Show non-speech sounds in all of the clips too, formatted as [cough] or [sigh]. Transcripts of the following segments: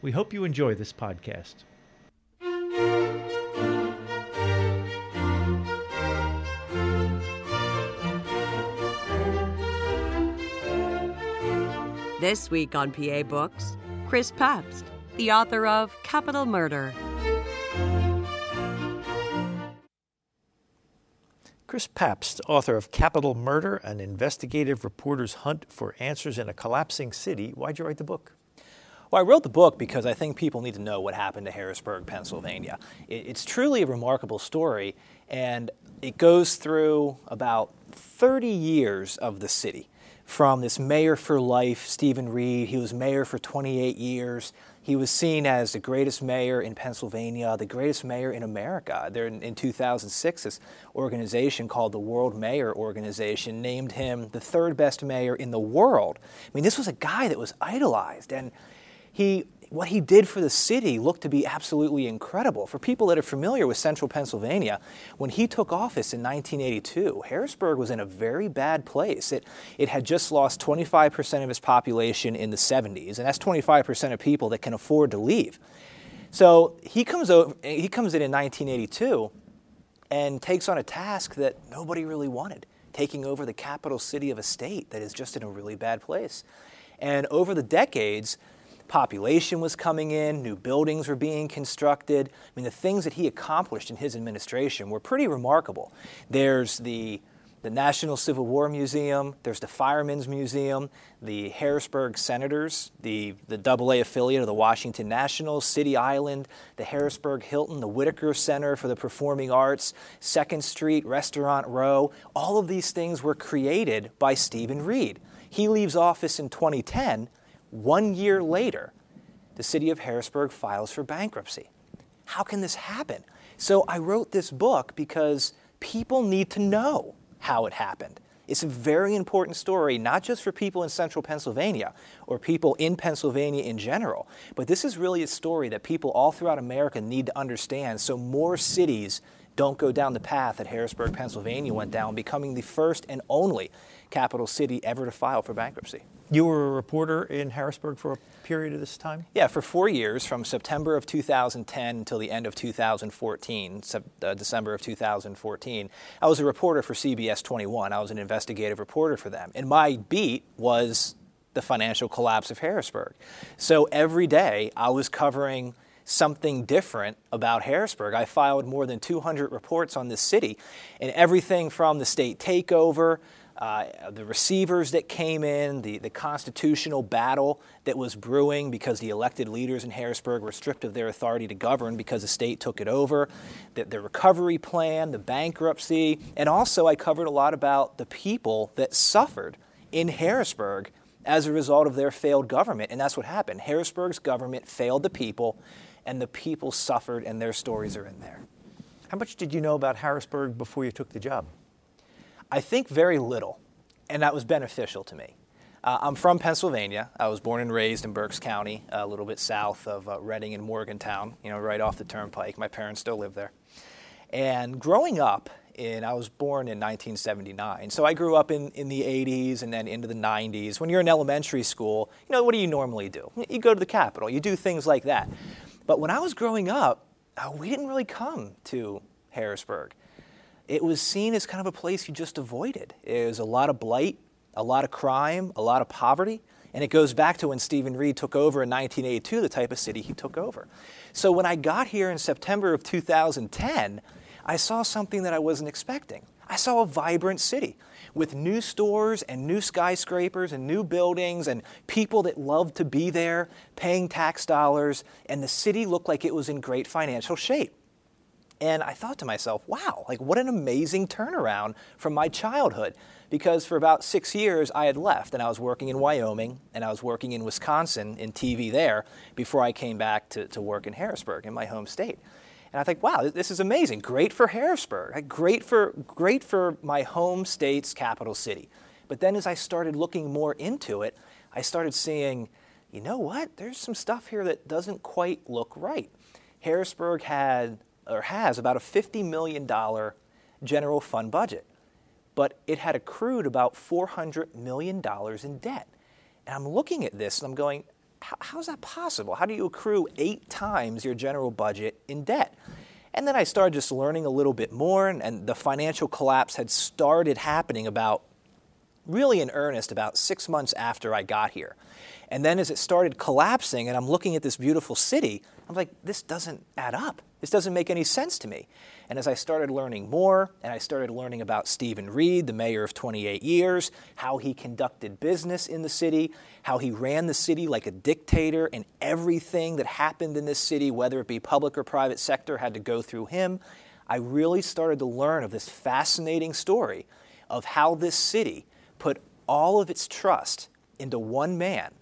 We hope you enjoy this podcast. This week on PA Books, Chris Pabst, the author of Capital Murder. Chris Pabst, author of Capital Murder An Investigative Reporter's Hunt for Answers in a Collapsing City. Why'd you write the book? Well, I wrote the book because I think people need to know what happened to Harrisburg, Pennsylvania. It's truly a remarkable story, and it goes through about 30 years of the city from this mayor for life, Stephen Reed. He was mayor for 28 years. He was seen as the greatest mayor in Pennsylvania, the greatest mayor in America. There, in 2006, this organization called the World Mayor Organization named him the third best mayor in the world. I mean, this was a guy that was idolized, and he what he did for the city looked to be absolutely incredible. For people that are familiar with central Pennsylvania, when he took office in 1982, Harrisburg was in a very bad place. It, it had just lost 25% of its population in the 70s, and that's 25% of people that can afford to leave. So he comes, over, he comes in in 1982 and takes on a task that nobody really wanted taking over the capital city of a state that is just in a really bad place. And over the decades, population was coming in, new buildings were being constructed. I mean, the things that he accomplished in his administration were pretty remarkable. There's the the National Civil War Museum, there's the Firemen's Museum, the Harrisburg Senators, the, the AA affiliate of the Washington Nationals, City Island, the Harrisburg Hilton, the Whitaker Center for the Performing Arts, Second Street, Restaurant Row. All of these things were created by Stephen Reed. He leaves office in 2010, one year later, the city of Harrisburg files for bankruptcy. How can this happen? So I wrote this book because people need to know how it happened. It's a very important story, not just for people in central Pennsylvania or people in Pennsylvania in general, but this is really a story that people all throughout America need to understand so more cities don't go down the path that Harrisburg, Pennsylvania went down, becoming the first and only capital city ever to file for bankruptcy. You were a reporter in Harrisburg for a period of this time? Yeah, for four years, from September of 2010 until the end of 2014, uh, December of 2014. I was a reporter for CBS 21. I was an investigative reporter for them. And my beat was the financial collapse of Harrisburg. So every day I was covering something different about Harrisburg. I filed more than 200 reports on this city, and everything from the state takeover uh, the receivers that came in, the, the constitutional battle that was brewing because the elected leaders in Harrisburg were stripped of their authority to govern because the state took it over, the, the recovery plan, the bankruptcy, and also I covered a lot about the people that suffered in Harrisburg as a result of their failed government. And that's what happened. Harrisburg's government failed the people, and the people suffered, and their stories are in there. How much did you know about Harrisburg before you took the job? I think very little, and that was beneficial to me. Uh, I'm from Pennsylvania. I was born and raised in Berks County, a little bit south of uh, Reading and Morgantown, you know, right off the turnpike. My parents still live there. And growing up, in, I was born in 1979, so I grew up in, in the 80s and then into the 90s. When you're in elementary school, you know, what do you normally do? You go to the Capitol, you do things like that. But when I was growing up, uh, we didn't really come to Harrisburg it was seen as kind of a place you just avoided. It was a lot of blight, a lot of crime, a lot of poverty. And it goes back to when Stephen Reed took over in 1982, the type of city he took over. So when I got here in September of 2010, I saw something that I wasn't expecting. I saw a vibrant city with new stores and new skyscrapers and new buildings and people that loved to be there, paying tax dollars, and the city looked like it was in great financial shape. And I thought to myself, wow, like what an amazing turnaround from my childhood. Because for about six years I had left and I was working in Wyoming and I was working in Wisconsin in TV there before I came back to, to work in Harrisburg, in my home state. And I think, wow, this is amazing. Great for Harrisburg. Great for, great for my home state's capital city. But then as I started looking more into it, I started seeing, you know what? There's some stuff here that doesn't quite look right. Harrisburg had or has about a $50 million general fund budget, but it had accrued about $400 million in debt. And I'm looking at this and I'm going, how's that possible? How do you accrue eight times your general budget in debt? And then I started just learning a little bit more, and, and, the financial collapse had started happening about really in earnest about six months after I got here. And then as it started collapsing, and I'm looking at this beautiful city, I'm like, this doesn't add up. This doesn't make any sense to me. And as I started learning more, and I started learning about Stephen Reed, the mayor of 28 years, how he conducted business in the city, how he ran the city like a dictator, and everything that happened in this city, whether it be public or private sector, had to go through him, I really started to learn of this fascinating story of how this city put all of its trust into one man,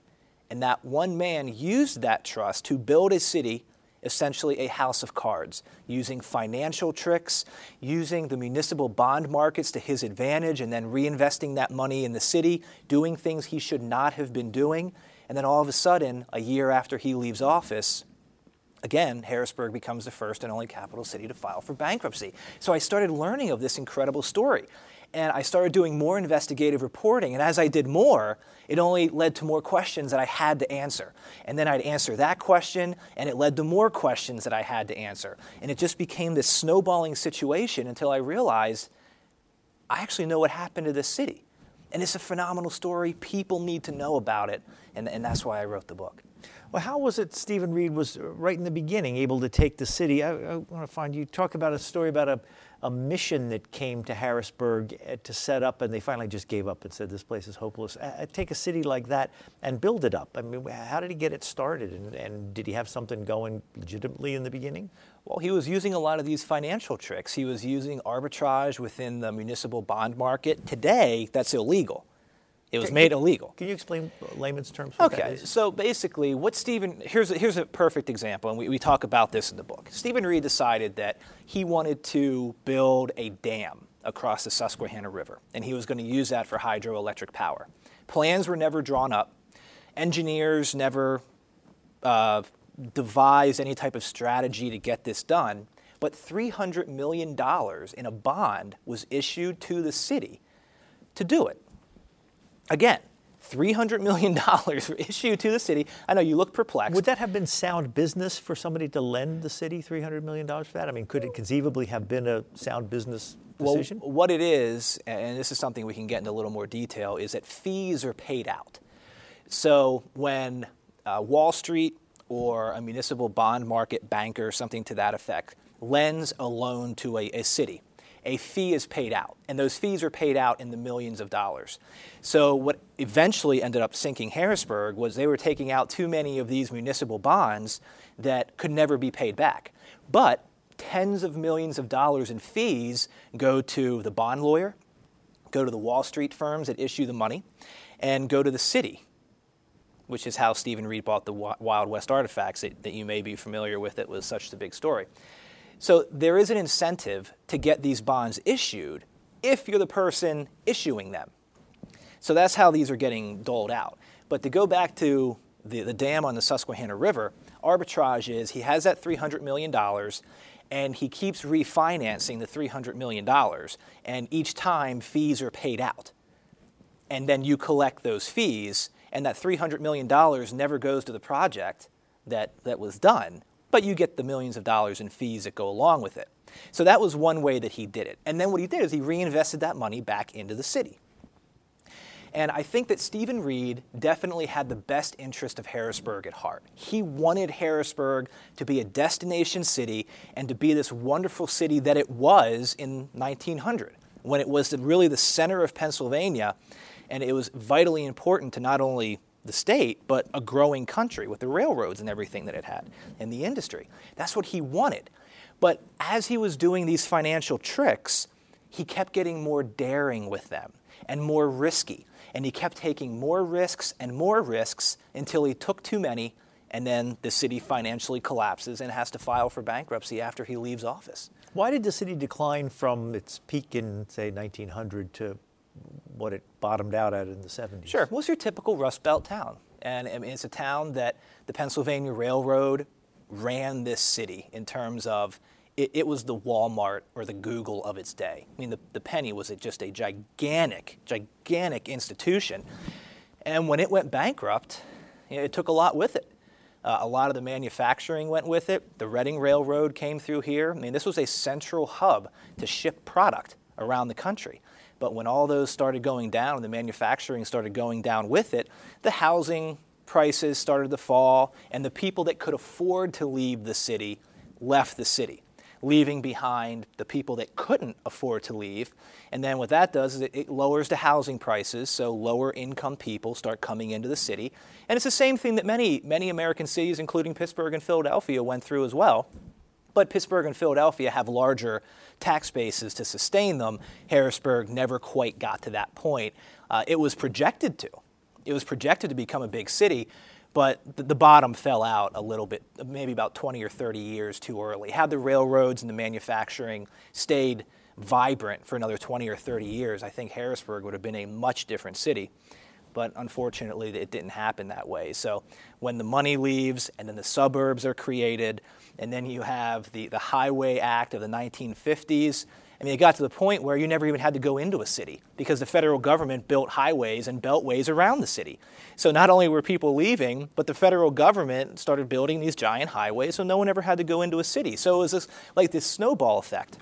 and that one man used that trust to build a city essentially a house of cards, using financial tricks, using the municipal bond markets to his advantage, and then reinvesting that money in the city, doing things he should not have been doing. And then all of a sudden, a year after he leaves office, again, Harrisburg becomes the first and only capital city to file for bankruptcy. So I started learning of this incredible story and I started doing more investigative reporting. And as I did more, it only led to more questions that I had to answer. And then I'd answer that question, and it led to more questions that I had to answer. And it just became this snowballing situation until I realized I actually know what happened to this city. And it's a phenomenal story. People need to know about it. And, and that's why I wrote the book. Well, how was it Stephen Reed was uh, right in the beginning able to take the city? I, I want to find you talk about a story about a a mission that came to Harrisburg eh, to set up, and they finally just gave up and said, This place is hopeless. Take a city like that and build it up. I mean, how did he get it started? And, and did he have something going legitimately in the beginning? Well, he was using a lot of these financial tricks. He was using arbitrage within the municipal bond market. Today, that's illegal. It was made illegal. Can you explain layman's terms? okay, so basically, what Stephen here's a, here's a perfect example, and we, we talk about this in the book. Stephen Reed decided that he wanted to build a dam across the Susquehanna River, and he was going to use that for hydroelectric power. Plans were never drawn up. Engineers never uh, devised any type of strategy to get this done. But $300 million in a bond was issued to the city to do it. Again, $300 million [laughs] [laughs] issued to the city. I know you look perplexed. Would that have been sound business for somebody to lend the city $300 million for that? I mean, could it conceivably have been a sound business decision? Well, what it is, and this is something we can get into a little more detail, is that fees are paid out. So when uh, Wall Street or a municipal bond market banker, something to that effect, lends a loan to a, a city, a fee is paid out, and those fees are paid out in the millions of dollars. So, what eventually ended up sinking Harrisburg was they were taking out too many of these municipal bonds that could never be paid back. But tens of millions of dollars in fees go to the bond lawyer, go to the Wall Street firms that issue the money, and go to the city, which is how Stephen Reed bought the Wild West artifacts that, that you may be familiar with. It was such a big story. So there is an incentive to get these bonds issued if you're the person issuing them. So that's how these are getting doled out. But to go back to the, the dam on the Susquehanna River, arbitrage is he has that $300 million and he keeps refinancing the $300 million, and each time fees are paid out. And then you collect those fees, and that $300 million never goes to the project that, that was done but you get the millions of dollars in fees that go along with it. So that was one way that he did it. And then what he did is he reinvested that money back into the city. And I think that Stephen Reed definitely had the best interest of Harrisburg at heart. He wanted Harrisburg to be a destination city and to be this wonderful city that it was in 1900, when it was really the center of Pennsylvania. And it was vitally important to not only the state, but a growing country with the railroads and everything that it had and the industry. That's what he wanted. But as he was doing these financial tricks, he kept getting more daring with them and more risky. And he kept taking more risks and more risks until he took too many, and then the city financially collapses and has to file for bankruptcy after he leaves office. Why did the city decline from its peak in, say, 1900 to what it bottomed out at in the 70s? Sure. What's your typical Rust Belt town? And I mean, it's a town that the Pennsylvania Railroad ran this city in terms of it, it, was the Walmart or the Google of its day. I mean, the, the Pennsy was just a gigantic, gigantic institution. And when it went bankrupt, you know, it took a lot with it. Uh, a lot of the manufacturing went with it. The Reading Railroad came through here. I mean, this was a central hub to ship product around the country. But when all those started going down and the manufacturing started going down with it, the housing prices started to fall, and the people that could afford to leave the city left the city leaving behind the people that couldn't afford to leave. And then what that does is it, it, lowers the housing prices, so lower income people start coming into the city. And it's the same thing that many, many American cities, including Pittsburgh and Philadelphia, went through as well. But Pittsburgh and Philadelphia have larger tax bases to sustain them. Harrisburg never quite got to that point. Uh, it was projected to. It was projected to become a big city, but the bottom fell out a little bit, maybe about 20 or 30 years too early. Had the railroads and the manufacturing stayed vibrant for another 20 or 30 years, I think Harrisburg would have been a much different city. But unfortunately, it didn't happen that way. So when the money leaves and then the suburbs are created, and then you have the, the Highway Act of the 1950s, I mean, it got to the point where you never even had to go into a city because the federal government built highways and beltways around the city. So not only were people leaving, but the federal government started building these giant highways, so no one ever had to go into a city. So it was this, like this snowball effect.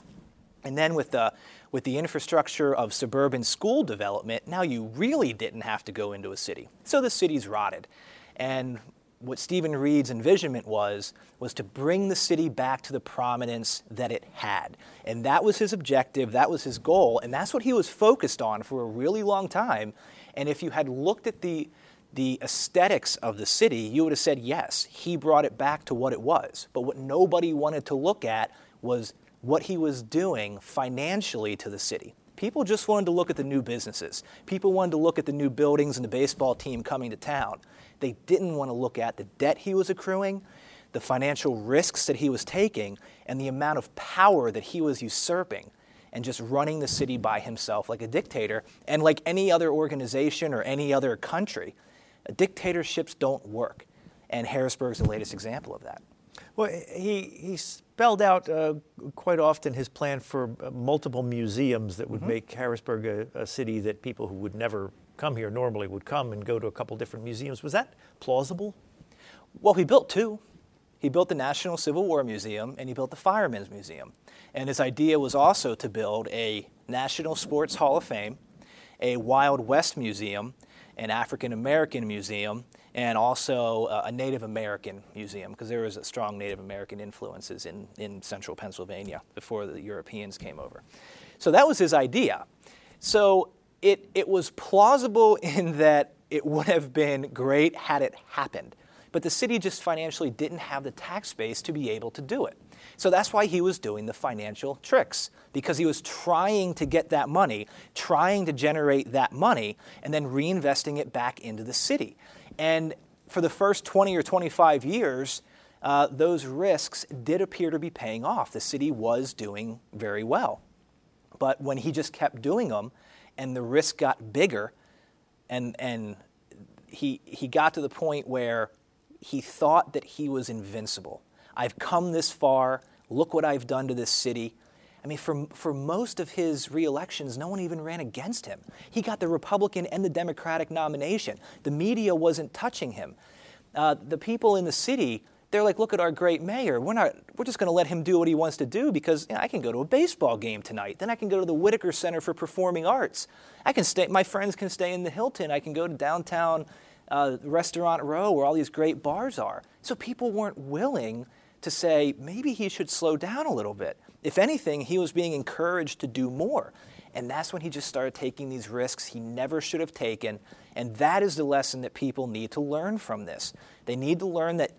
And then with the with the infrastructure of suburban school development, now you really didn't have to go into a city. So the city's rotted. And what Stephen Reed's envisionment was was to bring the city back to the prominence that it had. And that was his objective, that was his goal, and that's what he was focused on for a really long time. And if you had looked at the the aesthetics of the city, you would have said yes, he brought it back to what it was. But what nobody wanted to look at was what he was doing financially to the city. People just wanted to look at the new businesses. People wanted to look at the new buildings and the baseball team coming to town. They didn't want to look at the debt he was accruing, the financial risks that he was taking, and the amount of power that he was usurping and just running the city by himself like a dictator. And like any other organization or any other country, dictatorships don't work. And Harrisburg's the latest example of that. Well, he, he spelled out uh, quite often his plan for uh, multiple museums that would mm-hmm. make Harrisburg a, a, city that people who would never come here normally would come and go to a couple different museums. Was that plausible? Well, he built two. He built the National Civil War Museum and he built the Firemen's Museum. And his idea was also to build a National Sports Hall of Fame, a Wild West Museum, an African American Museum, and also uh, a Native American museum because there was strong Native American influences in, in central Pennsylvania before the Europeans came over. So that was his idea. So it, it was plausible [laughs] in that it would have been great had it happened. But the city just financially didn't have the tax base to be able to do it. So that's why he was doing the financial tricks, because he was trying to get that money, trying to generate that money, and then reinvesting it back into the city. And for the first 20 or 25 years, uh, those risks did appear to be paying off. The city was doing very well. But when he just kept doing them and the risk got bigger, and, and he, he got to the point where he thought that he was invincible. I've come this far. Look what I've done to this city. I mean, for, for most of his re-elections, no one even ran against him. He got the Republican and the Democratic nomination. The media wasn't touching him. Uh, the people in the city, they're like, look at our great mayor. We're, not, we're just going to let him do what he wants to do because you know, I can go to a baseball game tonight. Then I can go to the Whitaker Center for Performing Arts. I can stay, my friends can stay in the Hilton. I can go to downtown uh, Restaurant Row where all these great bars are. So people weren't willing to say maybe he should slow down a little bit. If anything, he was being encouraged to do more. And that's when he just started taking these risks he never should have taken. And that is the lesson that people need to learn from this. They need to learn that,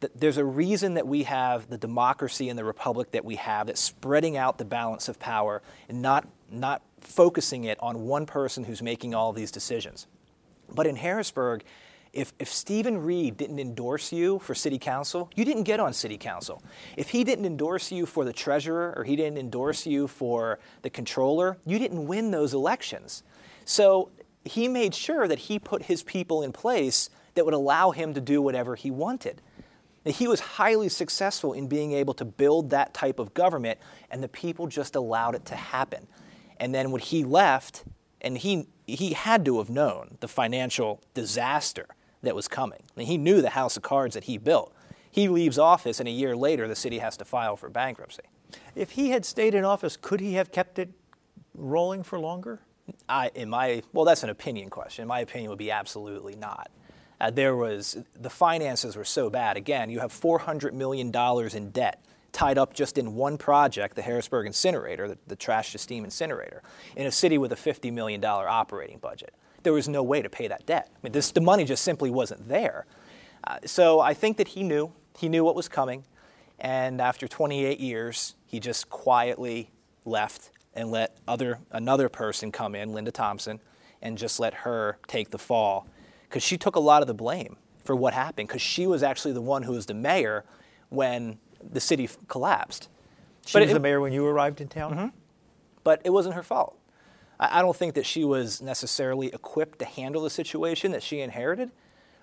that there's a reason that we have the democracy and the republic that we have, that's spreading out the balance of power and not, not focusing it on one person who's making all these decisions. But in Harrisburg, if, if Stephen Reed didn't endorse you for city council, you didn't get on city council. If he didn't endorse you for the treasurer or he didn't endorse you for the controller, you didn't win those elections. So he made sure that he put his people in place that would allow him to do whatever he wanted. He was highly successful in being able to build that type of government, and the people just allowed it to happen. And then when he left, and he, he had to have known the financial disaster that was coming. I mean, he knew the house of cards that he built. He leaves office, and a year later, the city has to file for bankruptcy. If he had stayed in office, could he have kept it rolling for longer? I, in my, well, that's an opinion question. My opinion would be absolutely not. Uh, there was, the finances were so bad. Again, you have $400 million in debt tied up just in one project, the Harrisburg incinerator, the, the trash to steam incinerator, in a city with a $50 million operating budget there was no way to pay that debt. I mean, this, the money just simply wasn't there. Uh, so I think that he knew. He knew what was coming. And after 28 years, he just quietly left and let other, another person come in, Linda Thompson, and just let her take the fall. Because she took a lot of the blame for what happened, because she was actually the one who was the mayor when the city collapsed. She but was it, the mayor when you arrived in town? Mm-hmm. But it wasn't her fault. I don't think that she was necessarily equipped to handle the situation that she inherited,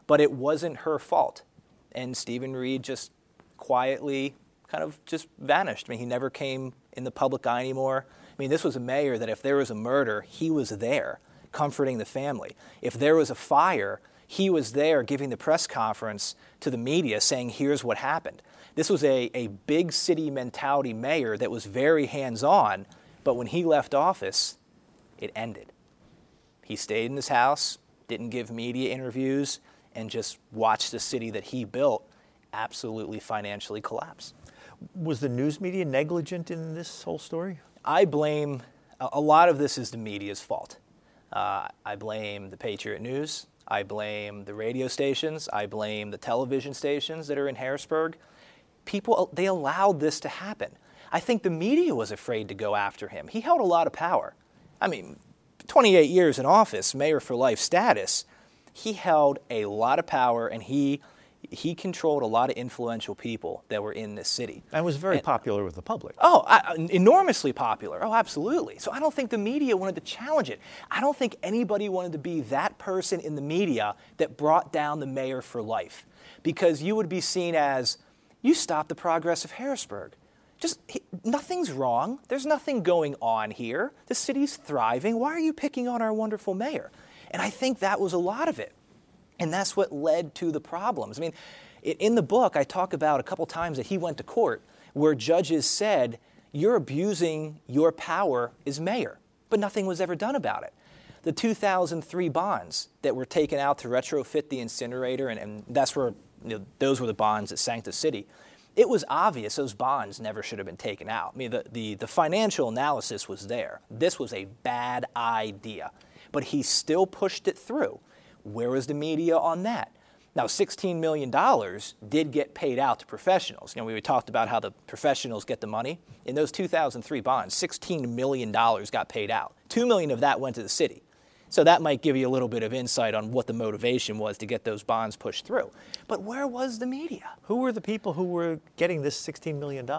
but it wasn't her fault. And Stephen Reed just quietly kind of just vanished. I mean, he never came in the public eye anymore. I mean, this was a mayor that if there was a murder, he was there comforting the family. If there was a fire, he was there giving the press conference to the media saying, here's what happened. This was a, a big city mentality mayor that was very hands on, but when he left office, it ended. He stayed in his house, didn't give media interviews, and just watched the city that he built absolutely financially collapse. Was the news media negligent in this whole story? I blame a lot of this is the media's fault. Uh, I blame the Patriot News. I blame the radio stations. I blame the television stations that are in Harrisburg. People, they allowed this to happen. I think the media was afraid to go after him. He held a lot of power. I mean, 28 years in office, mayor for life status, he held a lot of power and he he controlled a lot of influential people that were in this city. And was very and, popular with the public. Oh, I, uh, enormously popular. Oh, absolutely. So I don't think the media wanted to challenge it. I don't think anybody wanted to be that person in the media that brought down the mayor for life. Because you would be seen as, you stopped the progress of Harrisburg. Just nothing's wrong. There's nothing going on here. The city's thriving. Why are you picking on our wonderful mayor? And I think that was a lot of it. And that's what led to the problems. I mean, in the book, I talk about a couple times that he went to court where judges said, You're abusing your power as mayor. But nothing was ever done about it. The 2003 bonds that were taken out to retrofit the incinerator, and, and that's where you know, those were the bonds that sank the city it was obvious those bonds never should have been taken out. I mean, the, the, the financial analysis was there. This was a bad idea. But he still pushed it through. Where was the media on that? Now, $16 million did get paid out to professionals. You know, we talked about how the professionals get the money. In those 2003 bonds, $16 million got paid out. 2 million of that went to the city. So that might give you a little bit of insight on what the motivation was to get those bonds pushed through. But where was the media? Who were the people who were getting this $16 million?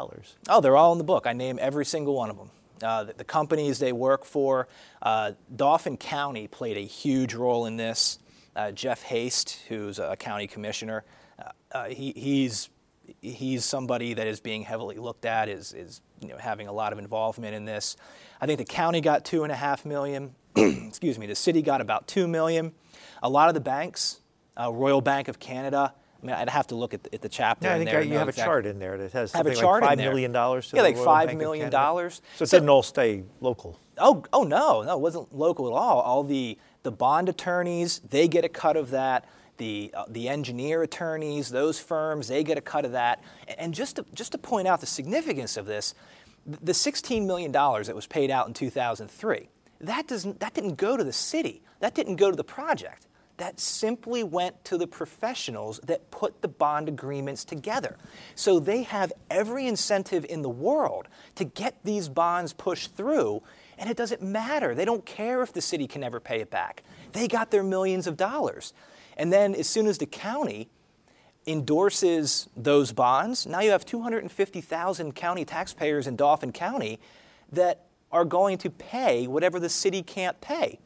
Oh, they're all in the book. I name every single one of them. Uh, the, the, companies they work for. Uh, Dauphin County played a huge role in this. Uh, Jeff Haste, who's a county commissioner, uh, uh, he, he's he's somebody that is being heavily looked at, is, is you know, having a lot of involvement in this. I think the county got two and a half million. [clears throat] excuse me, the city got about two million. A lot of the banks, uh, Royal Bank of Canada. I mean, I'd have to look at the, at the chapter. Yeah, I think you have a chart in there that has something like five million dollars. Yeah, like five million dollars. So it so, didn't all stay local. Oh, oh no, no, it wasn't local at all. All the the bond attorneys, they get a cut of that. the, uh, the engineer attorneys, those firms, they get a cut of that. And just to, just to point out the significance of this, the $16 million that was paid out in 2003, that, doesn't, that didn't go to the city. That didn't go to the project. That simply went to the professionals that put the bond agreements together. So they have every incentive in the world to get these bonds pushed through, and it doesn't matter. They don't care if the city can ever pay it back. They got their millions of dollars. And then as soon as the county endorses those bonds, now you have 250,000 county taxpayers in Dauphin County that are going to pay whatever the city can't pay.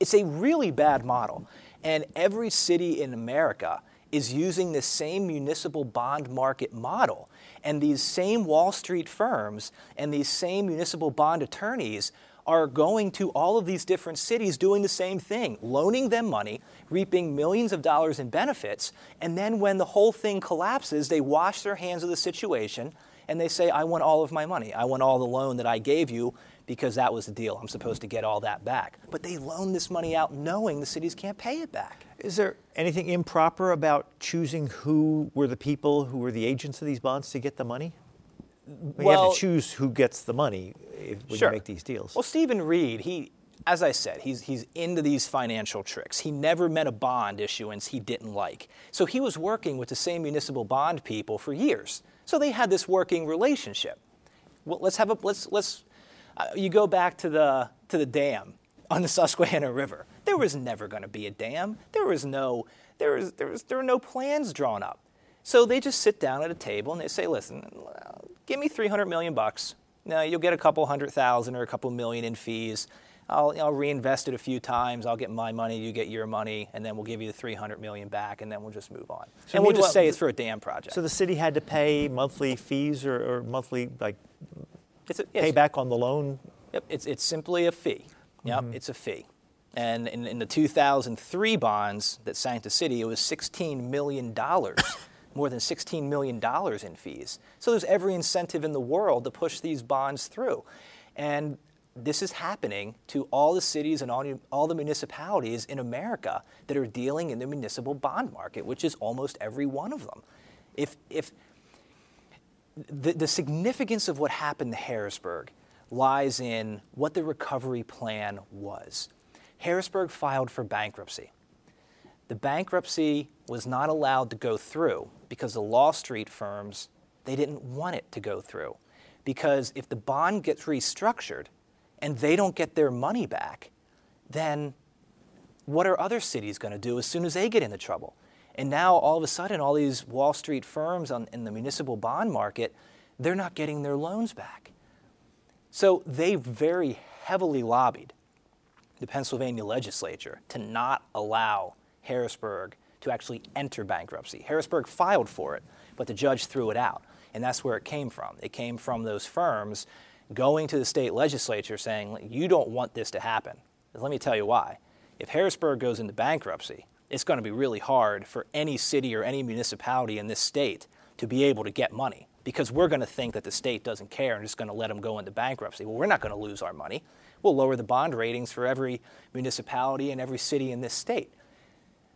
It's a really bad model. And every city in America is using the same municipal bond market model. And these same Wall Street firms and these same municipal bond attorneys are going to all of these different cities doing the same thing, loaning them money, reaping millions of dollars in benefits, and then when the whole thing collapses, they wash their hands of the situation and they say, I want all of my money. I want all the loan that I gave you because that was the deal. I'm supposed to get all that back. But they loan this money out knowing the cities can't pay it back. Is there anything improper about choosing who were the people who were the agents of these bonds to get the money? well, you have to choose who gets the money if, when sure. you make these deals. Well, Stephen Reed, he, as I said, he's, he's into these financial tricks. He never met a bond issuance he didn't like. So he was working with the same municipal bond people for years. So they had this working relationship. Well, let's have a let's let's. Uh, you go back to the to the dam on the [laughs] Susquehanna River. There was never going to be a dam. There was no there was there was there were no plans drawn up. So they just sit down at a table and they say, "Listen, give me 300 million bucks. Now you'll get a couple hundred thousand or a couple million in fees. I'll, I'll reinvest it a few times. I'll get my money, you get your money, and then we'll give you the 300 million back, and then we'll just move on. So and we'll just say it's for a dam project. So the city had to pay monthly fees or, or monthly like it's a, pay back on the loan. Yep, it's it's simply a fee. Yep, mm-hmm. it's a fee. And in, in the 2003 bonds that sank the city, it was 16 million dollars [laughs] more than $16 million in fees. So there's every incentive in the world to push these bonds through. And this is happening to all the cities and all, all the municipalities in America that are dealing in the municipal bond market, which is almost every one of them. If, if the, the significance of what happened to Harrisburg lies in what the recovery plan was. Harrisburg filed for bankruptcy. The bankruptcy was not allowed to go through because the Wall Street firms, they didn't want it to go through. Because if the bond gets restructured and they don't get their money back, then what are other cities going to do as soon as they get into trouble? And now all of a sudden, all these Wall Street firms on, in the municipal bond market, they're not getting their loans back. So they very heavily lobbied the Pennsylvania legislature to not allow Harrisburg to actually enter bankruptcy. Harrisburg filed for it, but the judge threw it out. And that's where it came from. It came from those firms going to the state legislature saying, You don't want this to happen. Let me tell you why. If Harrisburg goes into bankruptcy, it's going to be really hard for any city or any municipality in this state to be able to get money because we're going to think that the state doesn't care and just going to let them go into bankruptcy. Well, we're not going to lose our money. We'll lower the bond ratings for every municipality and every city in this state.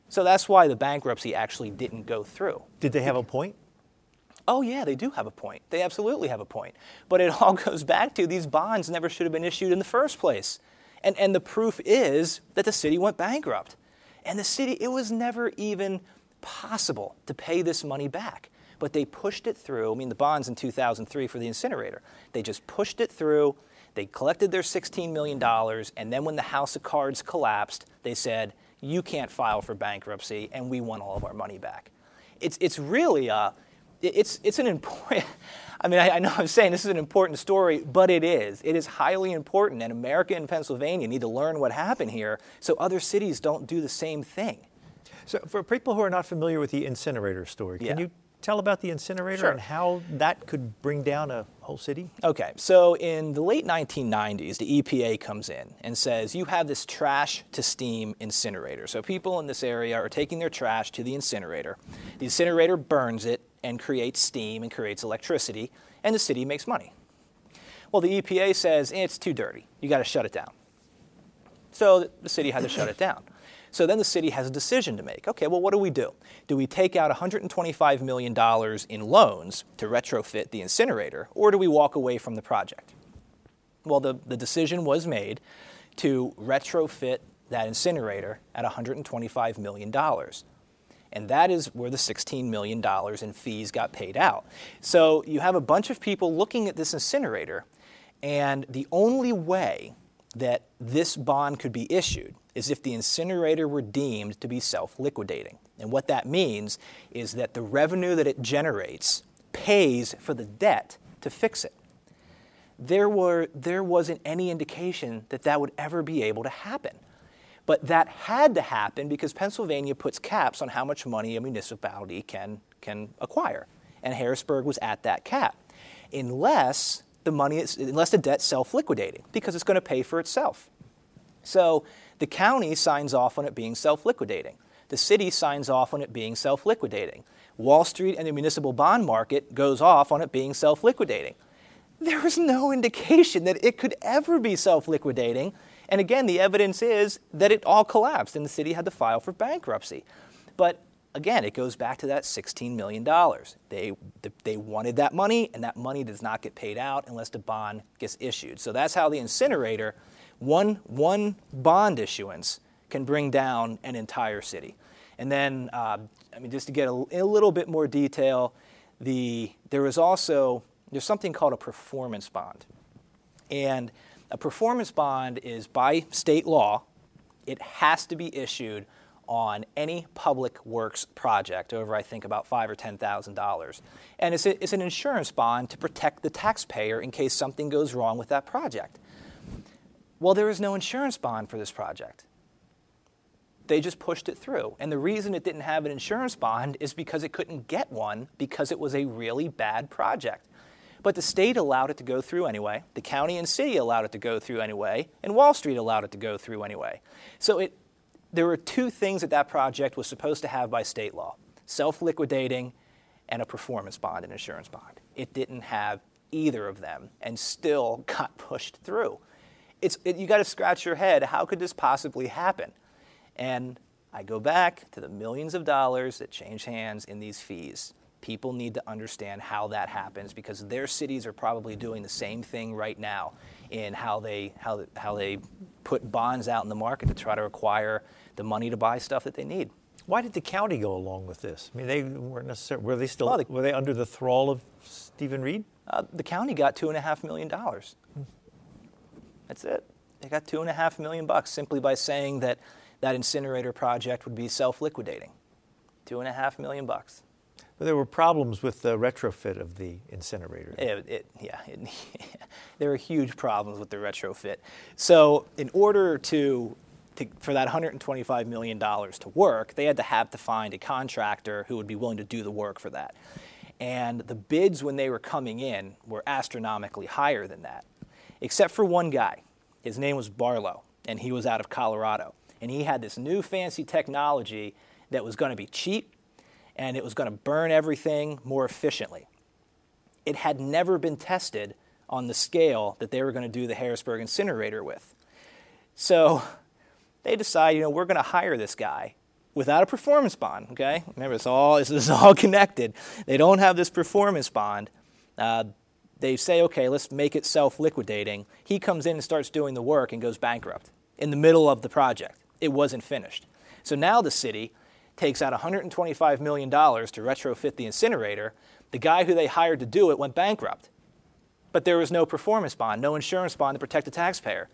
So that's why the bankruptcy actually didn't go through. Did they have a point? Oh, yeah, they do have a point. They absolutely have a point. But it [laughs] all goes back to these bonds never should have been issued in the first place. And, and the proof is that the city went bankrupt. And the city, it was never even possible to pay this money back. But they pushed it through. I mean, the bonds in 2003 for the incinerator, they just pushed it through. They collected their $16 million. And then when the House of Cards collapsed, they said, you can't file for bankruptcy, and we want all of our money back. It's, it's really a, it's, it's an important, [laughs] I mean, I, I, know I'm saying this is an important story, but it is. It is highly important, and America and Pennsylvania need to learn what happened here so other cities don't do the same thing. So, for people who are not familiar with the incinerator story, can yeah. you tell about the incinerator sure. and how that could bring down a whole city? Okay, so in the late 1990s, the EPA comes in and says you have this trash to steam incinerator. So people in this area are taking their trash to the incinerator. The incinerator burns it and creates steam and creates electricity, and the city makes money. Well, the EPA says eh, it's too dirty. You got to shut it down. So the city had to shut it down. So then the city has a decision to make. Okay, well, what do we do? Do we take out $125 million in loans to retrofit the incinerator, or do we walk away from the project? Well, the, the decision was made to retrofit that incinerator at $125 million. And that is where the $16 million in fees got paid out. So you have a bunch of people looking at this incinerator, and the only way that this bond could be issued is if the incinerator were deemed to be self liquidating. And what that means is that the revenue that it generates pays for the debt to fix it. There, were, there wasn't any indication that that would ever be able to happen. But that had to happen because Pennsylvania puts caps on how much money a municipality can, can acquire. And Harrisburg was at that cap. Unless the money is, unless the debt's self-liquidating, because it's going to pay for itself. So the county signs off on it being self-liquidating. The city signs off on it being self-liquidating. Wall Street and the municipal bond market goes off on it being self-liquidating. There was no indication that it could ever be self-liquidating and again, the evidence is that it all collapsed and the city had to file for bankruptcy. But again, it goes back to that $16 million. They, they wanted that money, and that money does not get paid out unless the bond gets issued. So that's how the incinerator, one, one bond issuance, can bring down an entire city. And then, uh, I mean, just to get a, a little bit more detail, the, there was also, there's something called a performance bond. And a performance bond is by state law, it has to be issued on any public works project over, I think, about five or ten thousand dollars, and it's, a, it's an insurance bond to protect the taxpayer in case something goes wrong with that project. Well, there is no insurance bond for this project. They just pushed it through, and the reason it didn't have an insurance bond is because it couldn't get one because it was a really bad project. But the state allowed it to go through anyway, the county and city allowed it to go through anyway, and Wall Street allowed it to go through anyway. So it, there were two things that that project was supposed to have by state law self liquidating and a performance bond, an insurance bond. It didn't have either of them and still [laughs] got pushed through. It's, it, you got to scratch your head how could this possibly happen? And I go back to the millions of dollars that change hands in these fees. People need to understand how that happens because their cities are probably doing the same thing right now in how they, how, how they put bonds out in the market to try to acquire the money to buy stuff that they need. Why did the county go along with this? I mean, they weren't necessarily, were they still, well, the, were they under the thrall of Stephen Reed? Uh, the county got two and a half million dollars. That's it. They got two and a half million bucks simply by saying that that incinerator project would be self-liquidating. Two and a half million bucks. But there were problems with the retrofit of the incinerator. It, it, yeah, it, [laughs] there were huge problems with the retrofit. So, in order to, to, for that $125 million to work, they had to have to find a contractor who would be willing to do the work for that. And the bids when they were coming in were astronomically higher than that, except for one guy. His name was Barlow, and he was out of Colorado. And he had this new fancy technology that was going to be cheap and it was going to burn everything more efficiently. It had never been tested on the scale that they were going to do the Harrisburg incinerator with. So they decide, you know, we're going to hire this guy without a performance bond. Okay, remember it's all this is all [laughs] connected. They don't have this performance bond. Uh, they say, okay, let's make it self-liquidating. He comes in and starts doing the work and goes bankrupt in the middle of the project. It wasn't finished. So now the city takes out $125 million to retrofit the incinerator. The guy who they hired to do it went bankrupt. But there was no performance bond, no insurance bond to protect the taxpayer.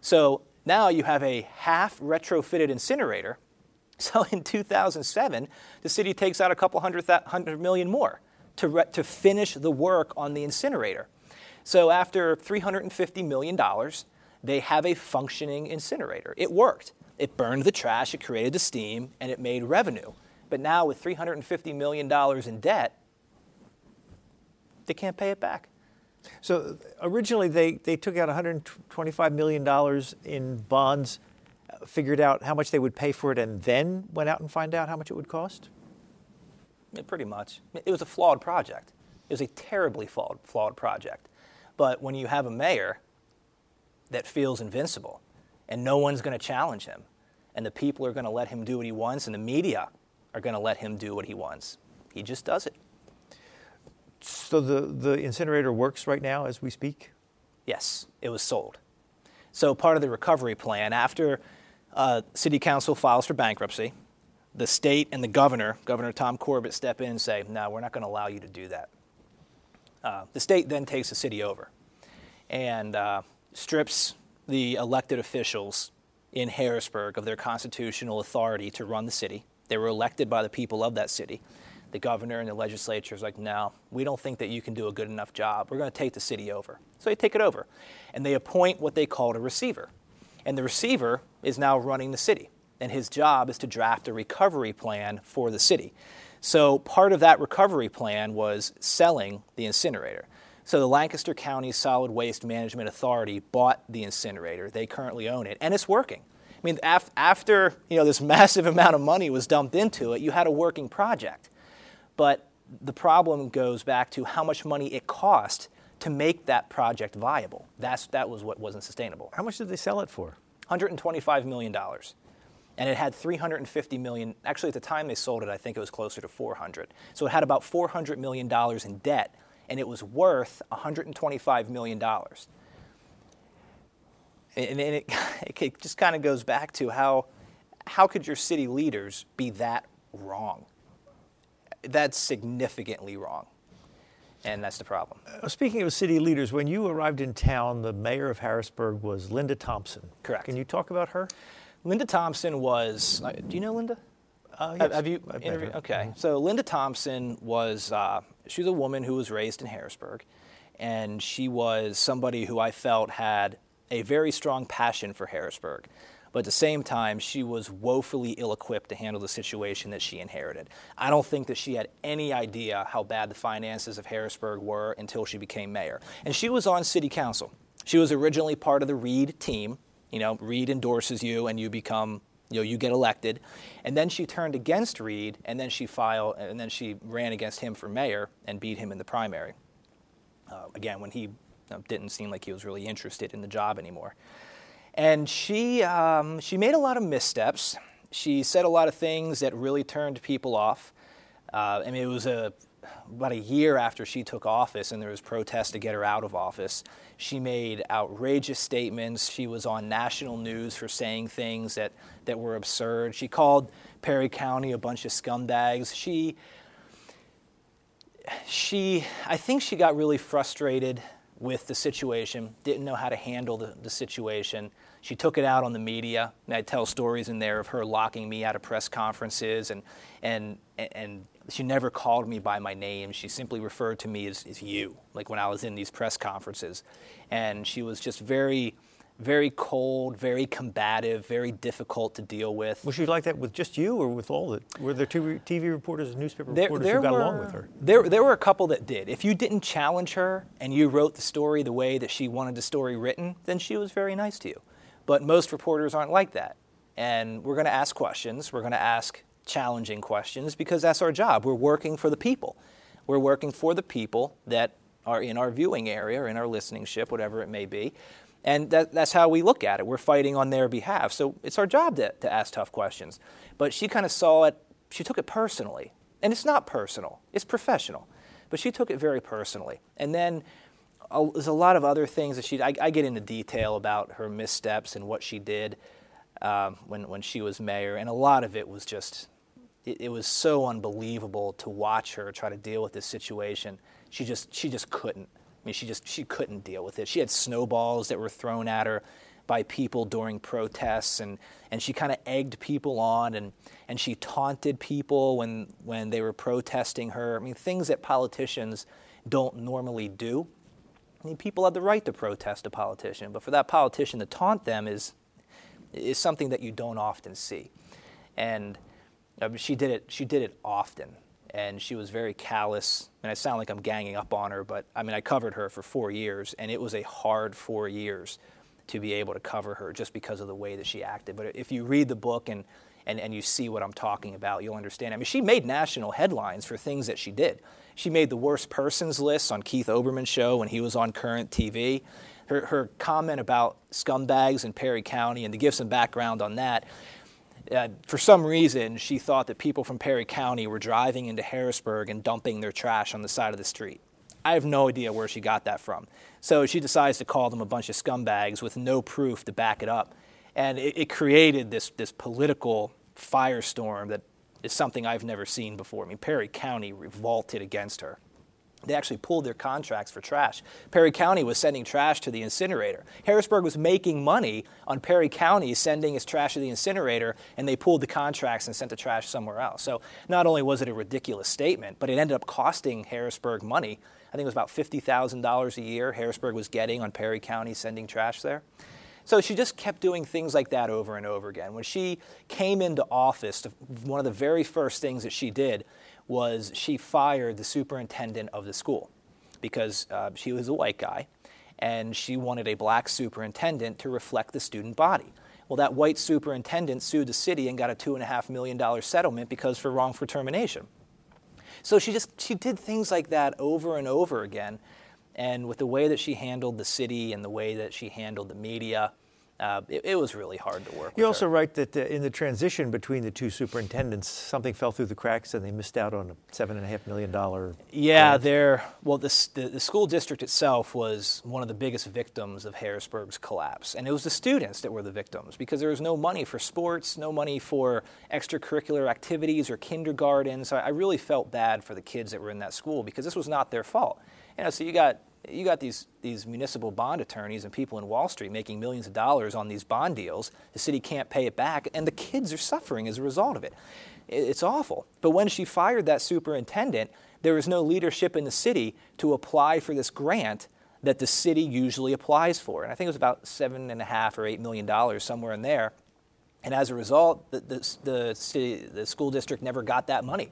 So now you have a half retrofitted incinerator. [laughs] So in 2007, the city takes out a couple hundred, th- hundred million more to, re- to finish the work on the incinerator. So after $350 million, they have a functioning incinerator. It worked. It burned the trash, it created the steam, and it made revenue. But now, with $350 million in debt, they can't pay it back. So originally, they, they took out $125 million in bonds, figured out how much they would pay for it, and then went out and find out how much it would cost? Yeah, pretty much. It was a flawed project. It was a terribly flawed, flawed project. But when you have a mayor that feels invincible, and no one's going to challenge him. and the people are going to let him do what he wants, and the media are going to let him do what he wants. He just does it. So the, the incinerator works right now as we speak? Yes, it was sold. So part of the recovery plan, after uh, city council files for bankruptcy, the state and the governor, Governor Tom Corbett, step in and say, no, we're not going to allow you to do that. Uh, the state then takes the city over and uh, strips the elected officials in Harrisburg of their constitutional authority to run the city. They were elected by the people of that city. The governor and the legislature is like, no, we don't think that you can do a good enough job. We're going to take the city over. So they take it over. And they appoint what they called a receiver. And the receiver is now running the city. And his job is to draft a recovery plan for the city. So part of that recovery plan was selling the incinerator. So the Lancaster County Solid Waste Management Authority bought the incinerator. They currently own it, and it's working. I mean, af- after you know this [laughs] massive amount of money was dumped into it, you had a working project. But the problem goes back to how much money it cost to make that project viable. That's, that was what wasn't sustainable. How much did they sell it for? $125 million. And it had 350 million, actually at the time they sold it, I think it was closer to 400. So it had about 400 million dollars in debt and it was worth 125 million dollars. And, it, [laughs] it just kind of goes back to how, how could your city leaders be that wrong? That's significantly wrong. And that's the problem. Uh, speaking of city leaders, when you arrived in town, the mayor of Harrisburg was Linda Thompson. Correct. Can you talk about her? Linda Thompson was. Uh, do you know Linda? Uh, yes. Have you interviewed? Okay. Mm-hmm. So Linda Thompson was. She was a woman who was raised in Harrisburg, and she was somebody who I felt had a very strong passion for Harrisburg. But at the same time, she was woefully ill equipped to handle the situation that she inherited. I don't think that she had any idea how bad the finances of Harrisburg were until she became mayor. And she was on city council. She was originally part of the Reed team. You know, Reed endorses you and you become you know, you get elected. And then she turned against Reed, and then she filed, and then she ran against him for mayor and beat him in the primary. Uh, again, when he you know, didn't seem like he was really interested in the job anymore. And she, um, she made a lot of missteps. She said a lot of things that really turned people off. Uh, I mean, it was a, about a year after she took office, and there was protests to get her out of office. She made outrageous statements. She was on national news for saying things that, that were absurd. She called Perry County a bunch of scumbags. She, she, I think she got really frustrated with the situation, didn't know how to handle the, the situation. She took it out on the media, and I tell stories in there of her locking me out of press conferences, and, and, and she never called me by my name. She simply referred to me as, as you, like when I was in these press conferences. And she was just very, very cold, very combative, very difficult to deal with. Was she like that with just you or with all the, were there two TV reporters and newspaper there, reporters there who got were, along with her? There, there were a couple that did. If you didn't challenge her and you wrote the story the way that she wanted the story written, then she was very nice to you. But most reporters aren't like that. And we're going to ask questions. We're going to ask challenging questions because that's our job. We're working for the people. We're working for the people that are in our viewing area or in our listening ship, whatever it may be. And that, that's how we look at it. We're fighting on their behalf. So it's our job to, to ask tough questions. But she kind of saw it, she took it personally. And it's not personal, it's professional. But she took it very personally. And then uh, there's a lot of other things that she, I, I, get into detail about her missteps and what she did um, when, when she was mayor. And a lot of it was just it, it was so unbelievable to watch her try to deal with this situation. She just she just couldn't. I mean, she just she couldn't deal with it. She had snowballs that were thrown at her by people during protests, and, and she kind of egged people on, and, and she taunted people when when they were protesting her. I mean, things that politicians don't normally do. I mean, people have the right to protest a politician, but for that politician to taunt them is is something that you don't often see, and she did it. She did it often, and she was very callous. And I sound like I'm ganging up on her, but I mean I covered her for four years, and it was a hard four years to be able to cover her just because of the way that she acted. But if you read the book and and, and you see what I'm talking about, you'll understand. I mean, she made national headlines for things that she did. She made the worst persons list on Keith Olbermann's show when he was on current TV. Her, her comment about scumbags in Perry County, and to give some background on that, uh, for some reason, she thought that people from Perry County were driving into Harrisburg and dumping their trash on the side of the street. I have no idea where she got that from. So she decides to call them a bunch of scumbags with no proof to back it up. And it, it created this, this political firestorm that is something I've never seen before. I mean, Perry County revolted against her they actually pulled their contracts for trash. Perry County was sending trash to the incinerator. Harrisburg was making money on Perry County sending its trash to the incinerator, and they pulled the contracts and sent the trash somewhere else. So not only was it a ridiculous statement, but it ended up costing Harrisburg money. I think it was about $50,000 a year Harrisburg was getting on Perry County sending trash there. So she just kept doing things like that over and over again. When she came into office, one of the very first things that she did was she fired the superintendent of the school because uh, she was a white guy and she wanted a black superintendent to reflect the student body. Well, that white superintendent sued the city and got a $2.5 million settlement because for wrongful termination. So she just she did things like that over and over again. And with the way that she handled the city and the way that she handled the media, uh, it, it, was really hard to work. You also her. write that uh, in the transition between the two superintendents, something fell through the cracks and they missed out on a seven and a half million dollar. Yeah, there. Well, the, the, the school district itself was one of the biggest victims of Harrisburg's collapse, and it was the students that were the victims because there was no money for sports, no money for extracurricular activities or kindergarten. So I really felt bad for the kids that were in that school because this was not their fault. You know, so you got you got these, these municipal bond attorneys and people in Wall Street making millions of dollars on these bond deals. The city can't pay it back, and the kids are suffering as a result of it. It's awful. But when she fired that superintendent, there was no leadership in the city to apply for this grant that the city usually applies for. And I think it was about seven and a half or eight million dollars, somewhere in there. And as a result, the, the, the, city, the school district never got that money.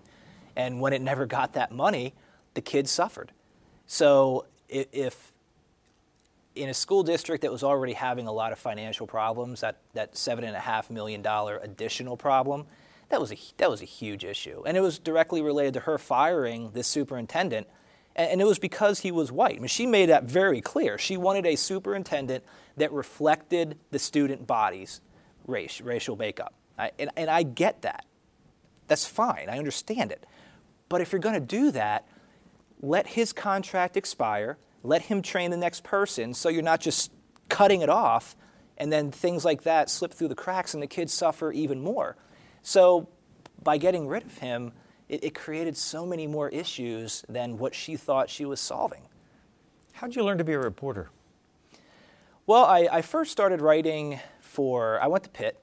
And when it never got that money, the kids suffered. So if in a school district that was already having a lot of financial problems, that, that $7.5 million additional problem, that was, a, that was a huge issue. And it was directly related to her firing this superintendent. And, and it was because he was white. I mean, she made that very clear. She wanted a superintendent that reflected the student body's race, racial makeup. I, and, and I get that. That's fine. I understand it. But if you're going to do that, let his contract expire, let him train the next person so you're not just cutting it off and then things like that slip through the cracks and the kids suffer even more. So by getting rid of him, it, it created so many more issues than what she thought she was solving. How did you learn to be a reporter? Well, I, I first started writing for, I went to Pitt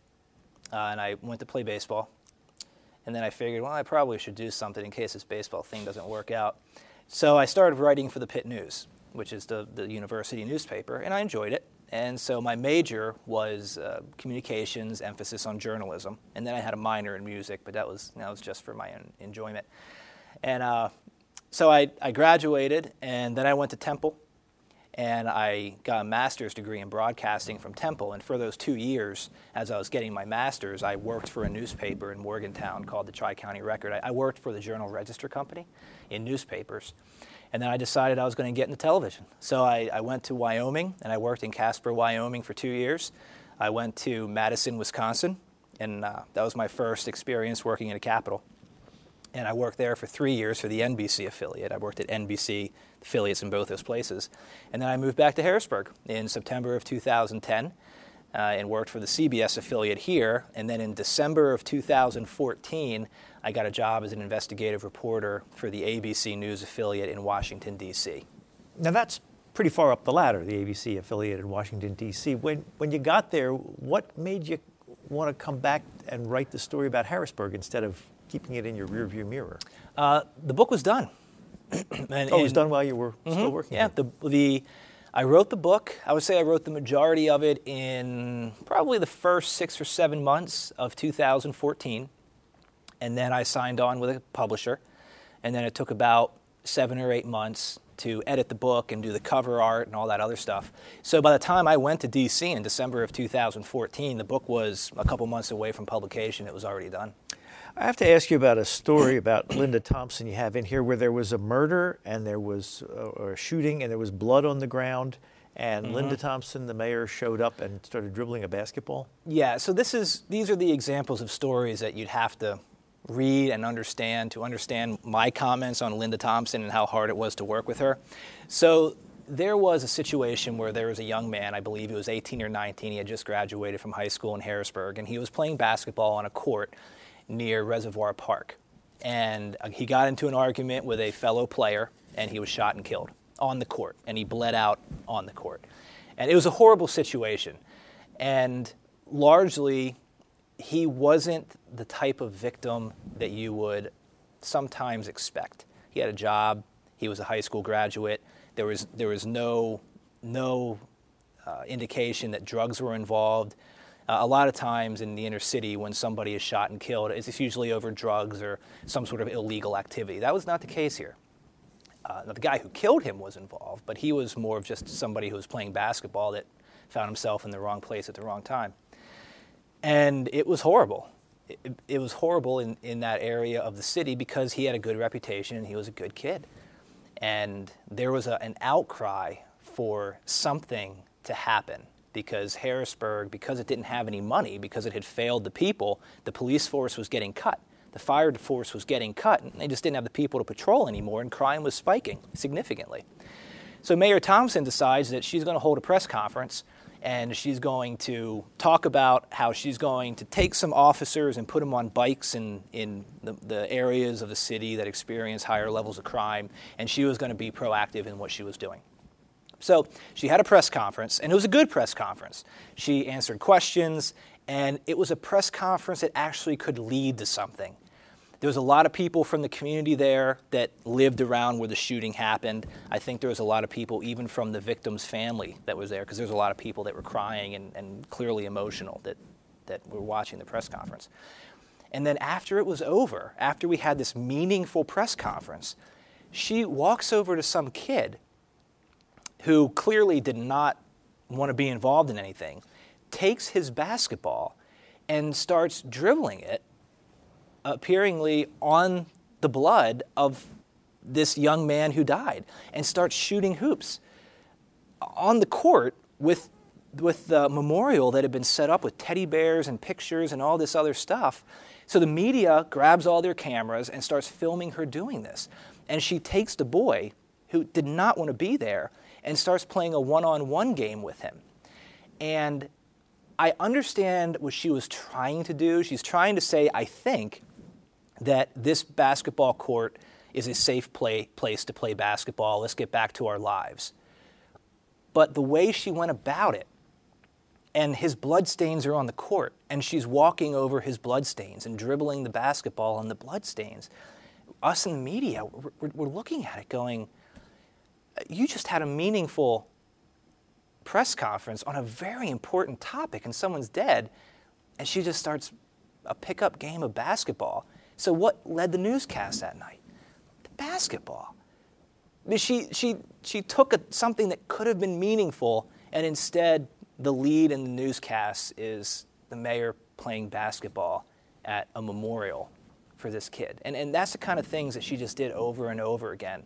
uh, and I went to play baseball. And then I figured, well, I probably should do something in case this baseball thing doesn't work out. So I started writing for the Pitt News, which is the, the university newspaper, and I enjoyed it. And so my major was uh, communications, emphasis on journalism. And then I had a minor in music, but that was, that was just for my own enjoyment. And uh, so I, I graduated, and then I went to Temple, and I got a master's degree in broadcasting from Temple. And for those two years, as I was getting my master's, I worked for a newspaper in Morgantown called the Tri County Record. I, I worked for the Journal Register Company in newspapers. And then I decided I was going to get into television. So I, I, went to Wyoming and I worked in Casper, Wyoming for two years. I went to Madison, Wisconsin, and uh, that was my first experience working in a capital. And I worked there for three years for the NBC affiliate. I worked at NBC affiliates in both those places. And then I moved back to Harrisburg in September of 2010 uh, and worked for the CBS affiliate here. And then in December of 2014, I got a job as an investigative reporter for the ABC News affiliate in Washington, D.C. Now that's pretty far up the ladder, the ABC affiliate in Washington, D.C. When, when you got there, what made you want to come back and write the story about Harrisburg instead of keeping it in your rearview mirror? Uh, the book was done. [clears throat] and, oh, it was done while you were mm-hmm, still working? Yeah, the, the, I wrote the book. I would say I wrote the majority of it in probably the first six or seven months of 2014 and then I signed on with a publisher, and then it took about seven or eight months to edit the book and do the cover art and all that other stuff. So by the time I went to DC in December of 2014, the book was a couple months away from publication. It was already done. I have to ask you about a story about [coughs] Linda Thompson you have in here where there was a murder and there was a, a shooting and there was blood on the ground and Mm-hmm. Linda Thompson, the mayor, showed up and started dribbling a basketball. Yeah, so this is these are the examples of stories that you'd have to read and understand to understand my comments on Linda Thompson and how hard it was to work with her. So there was a situation where there was a young man, I believe he was 18 or 19, he had just graduated from high school in Harrisburg, and he was playing basketball on a court near Reservoir Park. And uh, he got into an argument with a fellow player, and he was shot and killed on the court, and he bled out on the court. And it was a horrible situation. And largely, he wasn't the type of victim that you would sometimes expect. He had a job, he was a high school graduate, there was, there was no, no uh, indication that drugs were involved. Uh, a lot of times in the inner city, when somebody is shot and killed, it's usually over drugs or some sort of illegal activity. That was not the case here. Uh, the guy who killed him was involved, but he was more of just somebody who was playing basketball that found himself in the wrong place at the wrong time. And it was horrible. It, it was horrible in, in that area of the city because he had a good reputation and he was a good kid. And there was a, an outcry for something to happen because Harrisburg, because it didn't have any money, because it had failed the people, the police force was getting cut. The fire force was getting cut, and they just didn't have the people to patrol anymore, and crime was spiking significantly. So Mayor Thompson decides that she's going to hold a press conference and she's going to talk about how she's going to take some officers and put them on bikes in, in the, the areas of the city that experience higher levels of crime, and she was going to be proactive in what she was doing. So she had a press conference, and it was a good press conference. She answered questions, and it was a press conference that actually could lead to something. There was a lot of people from the community there that lived around where the shooting happened. I think there was a lot of people, even from the victim's family, that was there, because there was a lot of people that were crying and, and clearly emotional that, that were watching the press conference. And then after it was over, after we had this meaningful press conference, she walks over to some kid who clearly did not want to be involved in anything, takes his basketball and starts dribbling it, appearingly on the blood of this young man who died, and starts shooting hoops on the court with with the memorial that had been set up with teddy bears and pictures and all this other stuff. So the media grabs all their cameras and starts filming her doing this. And she takes the boy who did not want to be there and starts playing a one on one game with him. And I understand what she was trying to do. She's trying to say, I think, that this basketball court is a safe play, place to play basketball. Let's get back to our lives. But the way she went about it, and his bloodstains are on the court, and she's walking over his bloodstains and dribbling the basketball on the bloodstains. Us in the media, we're, we're looking at it going, you just had a meaningful press conference on a very important topic, and someone's dead, and she just starts a pickup game of basketball. So, what led the newscast that night? The basketball. She, she, she took a, something that could have been meaningful, and instead, the lead in the newscast is the mayor playing basketball at a memorial for this kid. And, and that's the kind of things that she just did over and over again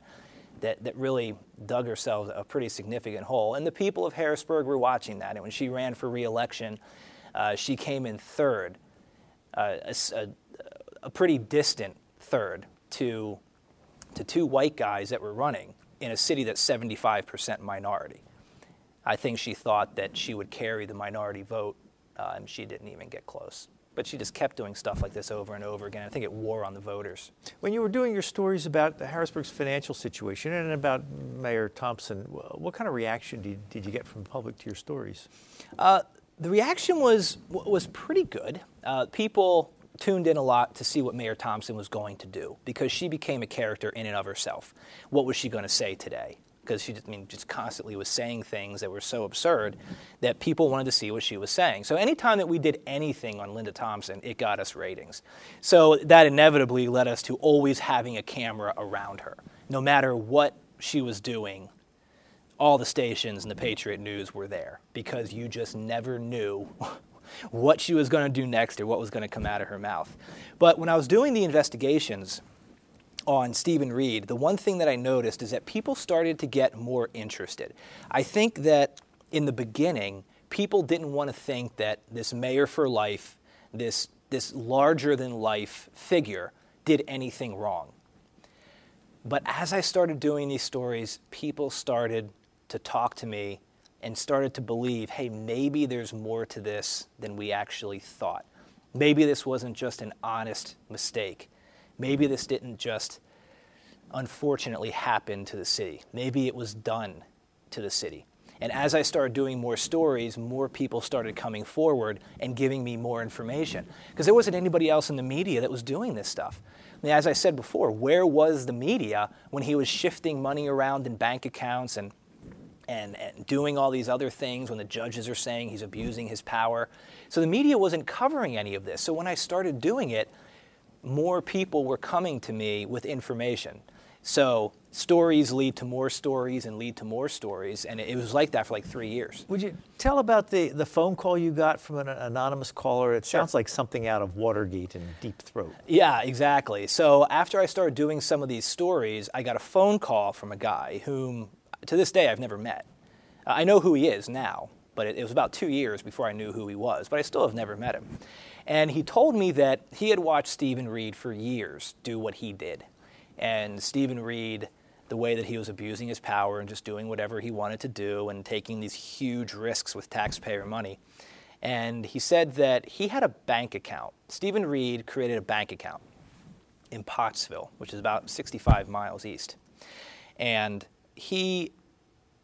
that, that really dug herself a pretty significant hole. And the people of Harrisburg were watching that. And when she ran for reelection, uh, she came in third, uh, a, a, a pretty distant third to, to two white guys that were running in a city that's 75% minority. I think she thought that she would carry the minority vote, uh, and she didn't even get close. But she just kept doing stuff like this over and over again. I think it wore on the voters. When you were doing your stories about Harrisburg's financial situation and about Mayor Thompson, what kind of reaction did, did you get from the public to your stories? Uh, the reaction was was pretty good. Uh, people tuned in a lot to see what Mayor Thompson was going to do because she became a character in and of herself. What was she going to say today? Because she just, I mean, just constantly was saying things that were so absurd that people wanted to see what she was saying. So anytime that we did anything on Linda Thompson, it got us ratings. So that inevitably led us to always having a camera around her. No matter what she was doing, all the stations and the Patriot News were there because you just never knew [laughs] what she was going to do next or what was going to come out of her mouth. But when I was doing the investigations, on Stephen Reed, the one thing that I noticed is that people started to get more interested. I think that in the beginning, people didn't want to think that this mayor for life, this, this larger than life figure, did anything wrong. But as I started doing these stories, people started to talk to me and started to believe hey, maybe there's more to this than we actually thought. Maybe this wasn't just an honest mistake. Maybe this didn't just unfortunately happen to the city. Maybe it was done to the city. And as I started doing more stories, more people started coming forward and giving me more information. Because there wasn't anybody else in the media that was doing this stuff. As I said before, where was the media when he was shifting money around in bank accounts and and, and doing all these other things when the judges are saying he's abusing his power. So the media wasn't covering any of this. So when I started doing it, more people were coming to me with information. So stories lead to more stories and lead to more stories, and it was like that for like three years. Would you tell about the, the phone call you got from an anonymous caller? It sounds sure. like something out of Watergate and Deep Throat. Yeah, exactly. So after I started doing some of these stories, I got a phone call from a guy whom to this day I've never met. I know who he is now, but it, it was about two years before I knew who he was, but I still have never met him. And he told me that he had watched Stephen Reed for years do what he did. And Stephen Reed, the way that he was abusing his power and just doing whatever he wanted to do and taking these huge risks with taxpayer money. And he said that he had a bank account. Stephen Reed created a bank account in Pottsville, which is about 65 miles east. And he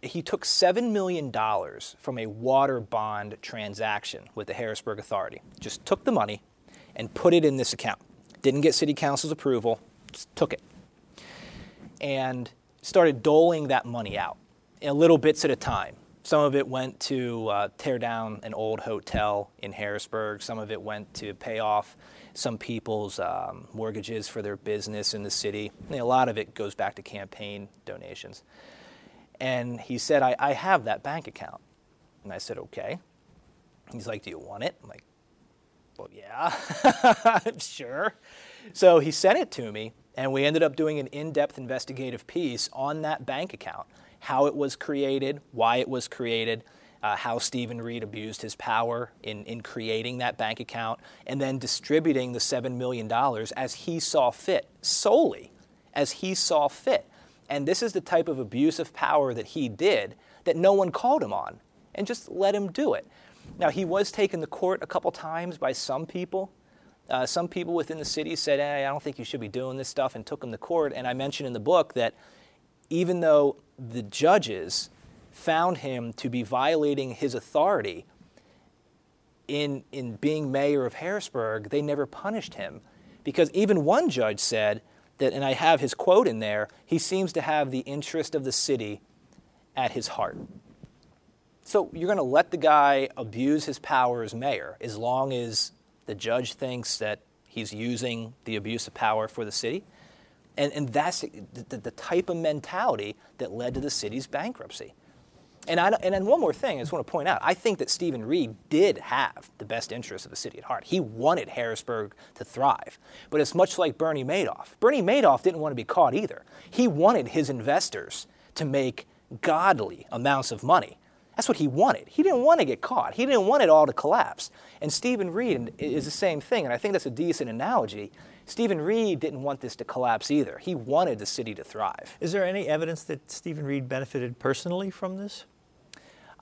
he took $7 million from a water bond transaction with the Harrisburg Authority. Just took the money and put it in this account. Didn't get city council's approval, just took it. And started doling that money out in little bits at a time. Some of it went to uh, tear down an old hotel in Harrisburg. Some of it went to pay off some people's um, mortgages for their business in the city. a lot of it goes back to campaign donations. And he said, I, I have that bank account. And I said, okay. He's like, do you want it? I'm like, well, yeah, I'm [laughs] sure. So he sent it to me, and we ended up doing an in depth investigative piece on that bank account how it was created, why it was created, uh, how Stephen Reed abused his power in, in creating that bank account, and then distributing the $7 million as he saw fit, solely as he saw fit. And this is the type of abuse of power that he did that no one called him on and just let him do it. Now, he was taken to court a couple times by some people. Uh, some people within the city said, hey, I don't think you should be doing this stuff, and took him to court. And I mentioned in the book that even though the judges found him to be violating his authority in, in being mayor of Harrisburg, they never punished him. Because even one judge said, that, and I have his quote in there, he seems to have the interest of the city at his heart. So you're going to let the guy abuse his power as mayor as long as the judge thinks that he's using the abuse of power for the city? And, and that's the, the type of mentality that led to the city's bankruptcy. And, I, and then one more thing I just want to point out I think that Stephen Reed did have the best interests of the city at heart. He wanted Harrisburg to thrive. But it's much like Bernie Madoff. Bernie Madoff didn't want to be caught either. He wanted his investors to make godly amounts of money. That's what he wanted. He didn't want to get caught. He didn't want it all to collapse. And Stephen Reed is the same thing, and I think that's a decent analogy. Stephen Reed didn't want this to collapse either. He wanted the city to thrive. Is there any evidence that Stephen Reed benefited personally from this?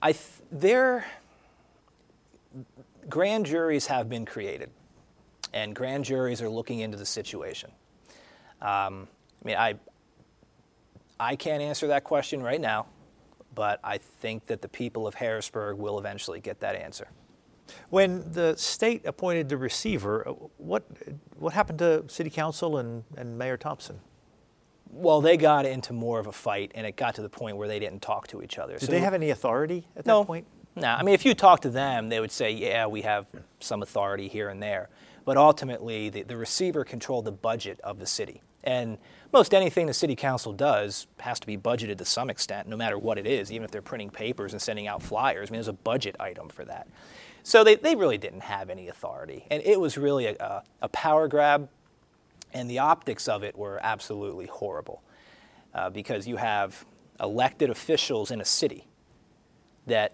I th- there, grand juries have been created, and grand juries are looking into the situation. Um, I mean, I, I can't answer that question right now, but I think that the people of Harrisburg will eventually get that answer. When the state appointed the receiver, uh, what, what happened to City Council and, and Mayor Thompson? Well, they got into more of a fight, and it got to the point where they didn't talk to each other. Did so, they have any authority at no, that point? No. I mean, if you talk to them, they would say, yeah, we have some authority here and there. But ultimately, the, the receiver controlled the budget of the city. And most anything the city council does has to be budgeted to some extent, no matter what it is, even if they're printing papers and sending out flyers. I mean, there's a budget item for that. So they, they really didn't have any authority. And it was really a, a, power grab And the optics of it were absolutely horrible uh, because you have elected officials in a city that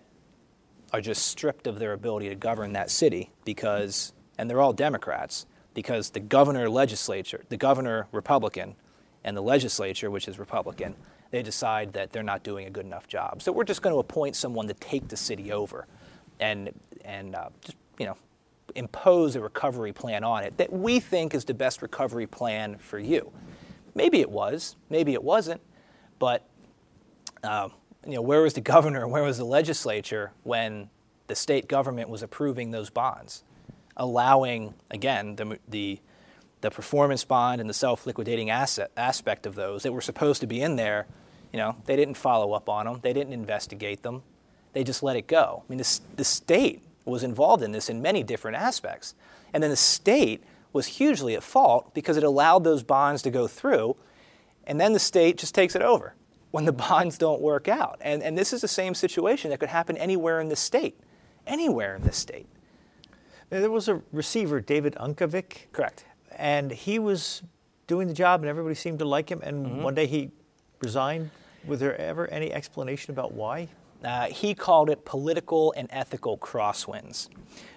are just stripped of their ability to govern that city because, and they're all Democrats, because the governor legislature, the governor Republican, and the legislature, which is Republican, they decide that they're not doing a good enough job. So we're just going to appoint someone to take the city over, and and uh, just you know impose a recovery plan on it that we think is the best recovery plan for you. Maybe it was, maybe it wasn't, but uh, you know where was the governor, where was the legislature when the state government was approving those bonds, allowing again the the the performance bond and the self-liquidating asset aspect of those that were supposed to be in there, you know, they didn't follow up on them. They didn't investigate them. They just let it go. I mean, the, the state was involved in this in many different aspects. And then the state was hugely at fault because it allowed those bonds to go through, and then the state just takes it over when the [laughs] bonds don't work out. And, and this is the same situation that could happen anywhere in the state. Anywhere in this state. There was a receiver, David Unkovic. Correct and he was doing the job, and everybody seemed to like him. And mm-hmm. one day he resigned. Was there ever any explanation about why? Uh, he called it political and ethical crosswinds.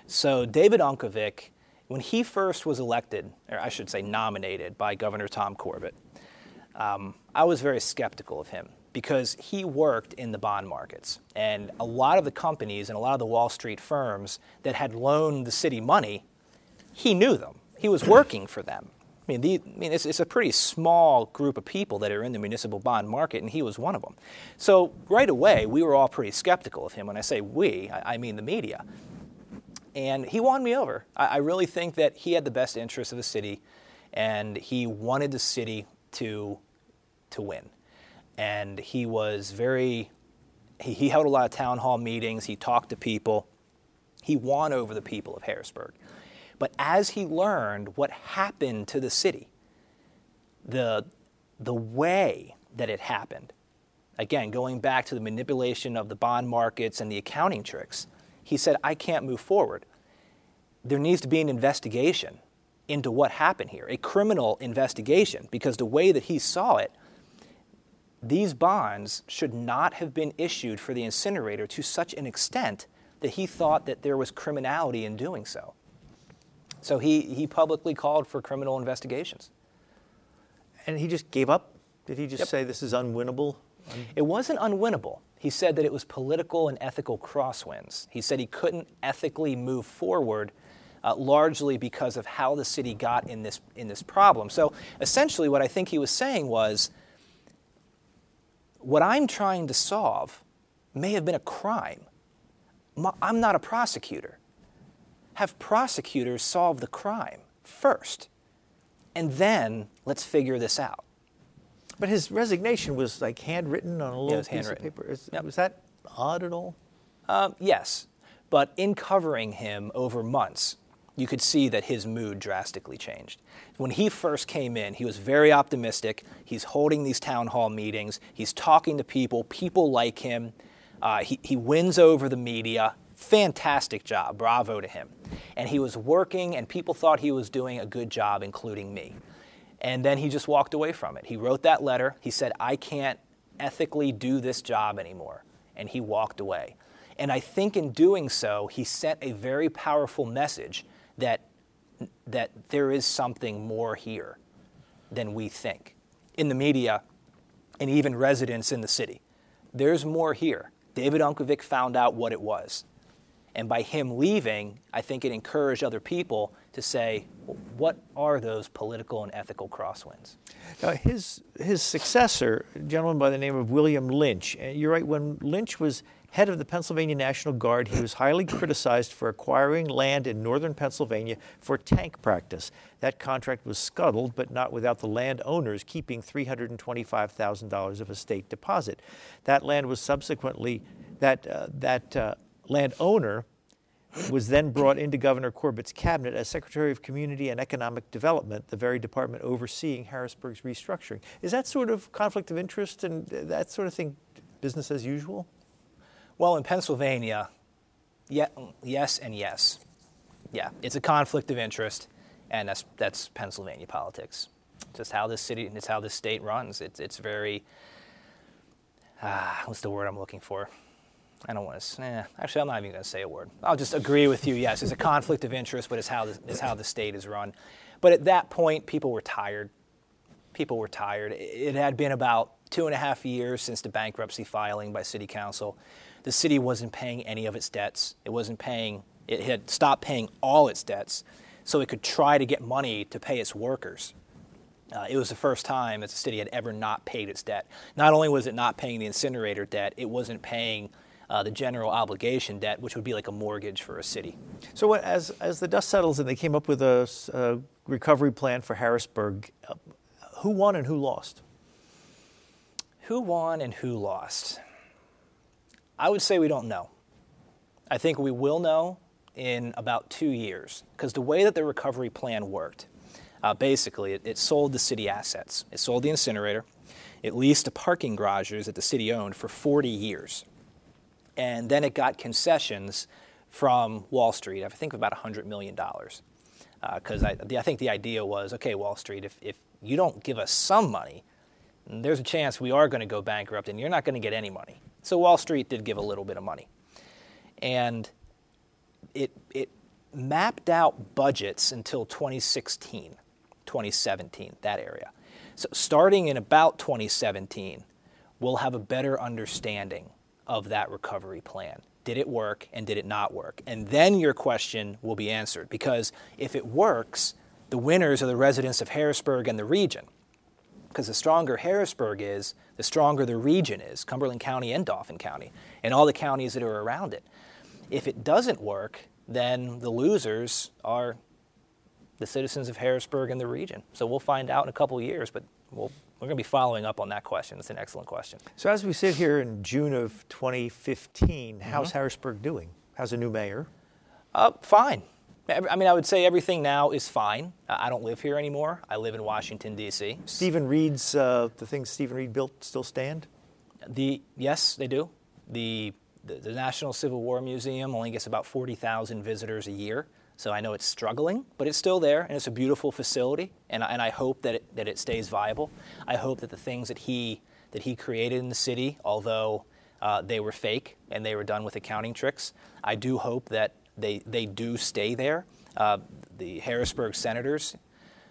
So David Unkovic, when he first was elected, or I should say nominated by Governor Tom Corbett, um, I was very skeptical of him because he worked in the bond markets. And a lot of the companies and a lot of the Wall Street firms that had loaned the city money, he knew them he was working for them. I mean, the, I mean it's, it's, a pretty small group of people that are in the municipal bond market, and he was one of them. So right away, we were all pretty skeptical of him. When I say we, I, I mean the media. And he won me over. I, I, really think that he had the best interests of the city, and he wanted the city to, to win. And he was very, he, he held a lot of town hall meetings, he talked to people, he won over the people of Harrisburg. But as he learned what happened to the city, the, the way that it happened, again, going back to the manipulation of the bond markets and the accounting tricks, he said, I can't move forward. There needs to be an investigation into what happened here, a criminal investigation, because the way that he saw it, these bonds should not have been issued for the incinerator to such an extent that he thought that there was criminality in doing so. So he, he publicly called for criminal investigations. And he just gave up? Did he just yep. say this is unwinnable? It wasn't unwinnable. He said that it was political and ethical crosswinds. He said he couldn't ethically move forward uh, largely because of how the city got in this, in this problem. So essentially, what I think he was saying was what I'm trying to solve may have been a crime. I'm not a prosecutor have prosecutors solve the crime first. And then let's figure this out. But his resignation was like handwritten on a little piece of paper. Is, yep. Was that odd at all? Um, yes. But in covering him over months, you could see that his mood drastically changed. When he first came in, he was very optimistic. He's holding these town hall meetings, he's talking to people, people like him. Uh, he, he wins over the media. Fantastic job. Bravo to him. And he was working, and people thought he was doing a good job, including me. And then he just walked away from it. He wrote that letter. He said, I can't ethically do this job anymore. And he walked away. And I think in doing so, he sent a very powerful message that, that there is something more here than we think in the media and even residents in the city. There's more here. David Unkovic found out what it was. And by him leaving, I think it encouraged other people to say, what are those political and ethical crosswinds? Now, his, his successor, a gentleman by the name of William Lynch, you're right, when Lynch was head of the Pennsylvania National Guard, he was highly criticized for acquiring land in northern Pennsylvania for tank practice. That contract was scuttled, but not without the landowners keeping $325,000 of a state deposit. That land was subsequently, that, uh, that uh, landowner was then brought into Governor Corbett's cabinet as Secretary of Community and Economic Development, the very department overseeing Harrisburg's restructuring. Is that sort of conflict of interest and that sort of thing business as usual? Well, in Pennsylvania, yeah, yes and yes. Yeah, it's a conflict of interest. and that's that's Pennsylvania politics. Just how this city, and it's how this state runs. It's it's very. Ah, what's the word I'm looking for? I don't want to. Eh, actually, I'm not even going to say a word. I'll just agree with you. Yes, it's a conflict of interest, but it's how the, it's how the state is run. But at that point, people were tired. People were tired. It had been about two and a half years since the bankruptcy filing by City Council. The city wasn't paying any of its debts. It wasn't paying. It had stopped paying all its debts, so it could try to get money to pay its workers. Uh, it was the first time that the city had ever not paid its debt. Not only was it not paying the incinerator debt, it wasn't paying uh, the general obligation debt, which would be like a mortgage for a city. So, what, as, as the dust settles and they came up with a, a recovery plan for Harrisburg, uh, who won and who lost? Who won and who lost? I would say we don't know. I think we will know in about two years because the way that the recovery plan worked, uh, basically, it, it sold the city assets. It sold the incinerator. It leased the parking garages that the city owned for 40 years and then it got concessions from Wall Street. I think about $100 million. Because uh, I, I, think the idea was okay, Wall Street, if, if you don't give us some money, there's a chance we are going to go bankrupt and you're not going to get any money. So Wall Street did give a little bit of money. And it, it mapped out budgets until 2016, 2017, that area. So starting in about 2017, we'll have a better understanding of that recovery plan. Did it work and did it not work? And then your question will be answered because if it works, the winners are the residents of Harrisburg and the region. Because the stronger Harrisburg is, the stronger the region is, Cumberland County and Dauphin County, and all the counties that are around it. If it doesn't work, then the losers are the citizens of Harrisburg and the region. So we'll find out in a couple years, but we'll we're going to be following up on that question. It's an excellent question. So, as we sit here in June of 2015, mm-hmm. how's Harrisburg doing? How's a new mayor? Uh, fine. I mean, I would say everything now is fine. I don't live here anymore. I live in Washington, D.C. Stephen Reed's, uh, the things Stephen Reed built still stand? The, yes, they do. The, the, the National Civil War Museum only gets about 40,000 visitors a year. So I know it's struggling, but it's still there, and it's a beautiful facility, and, and I hope that it, that it stays viable. I hope that the things that he, that he created in the city, although uh, they were fake and they were done with accounting tricks, I do hope that they, they do stay there. Uh, the Harrisburg Senators,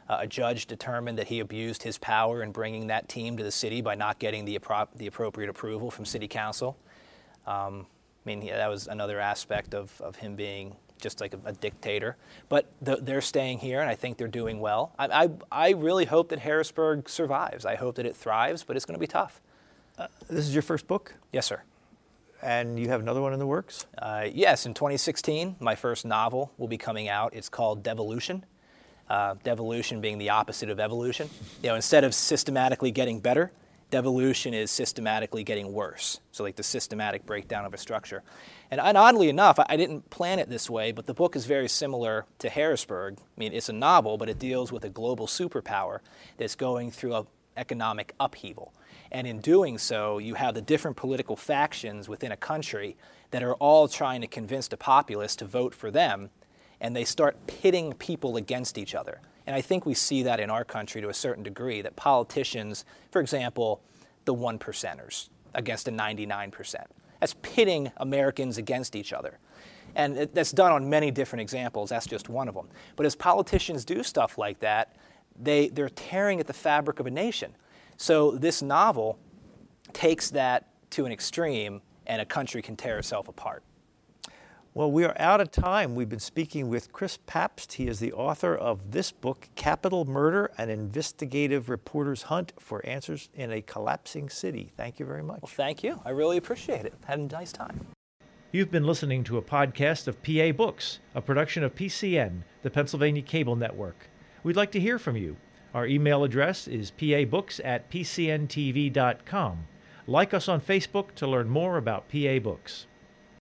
uh, a judge determined that he abused his power in bringing that team to the city by not getting the, appro- the appropriate approval from City Council. Um, I mean, that was another aspect of, of him being just like a, a dictator. But the, they're staying here, and I think they're doing well. I, I, I, really hope that Harrisburg survives. I hope that it thrives, but it's going to be tough. Uh, this is your first book? Yes, sir. And you have another one in the works? Uh, yes, in 2016, my first novel will be coming out. It's called Devolution. Uh, devolution being the opposite of evolution. You know, instead of systematically getting better, devolution is systematically getting worse. So, like the systematic breakdown of a structure. And, and, oddly enough, I didn't plan it this way, but the book is very similar to Harrisburg. I mean, it's a novel, but it deals with a global superpower that's going through an economic upheaval. And in doing so, you have the different political factions within a country that are all trying to convince the populace to vote for them, and they start pitting people against each other. And I think we see that in our country to a certain degree, that politicians, for example, the one percenters against the 99%. That's pitting Americans against each other. And it, that's done on many different examples. That's just one of them. But as politicians do stuff like that, they, they're tearing at the fabric of a nation. So this novel takes that to an extreme, and a country can tear itself apart. Well, we are out of time. We've been speaking with Chris Papst. He is the author of this book, Capital Murder An Investigative Reporter's Hunt for Answers in a Collapsing City. Thank you very much. Well, thank you. I really appreciate it. Had a nice time. You've been listening to a podcast of PA Books, a production of PCN, the Pennsylvania Cable Network. We'd like to hear from you. Our email address is pabooks at pcntv.com. Like us on Facebook to learn more about PA Books.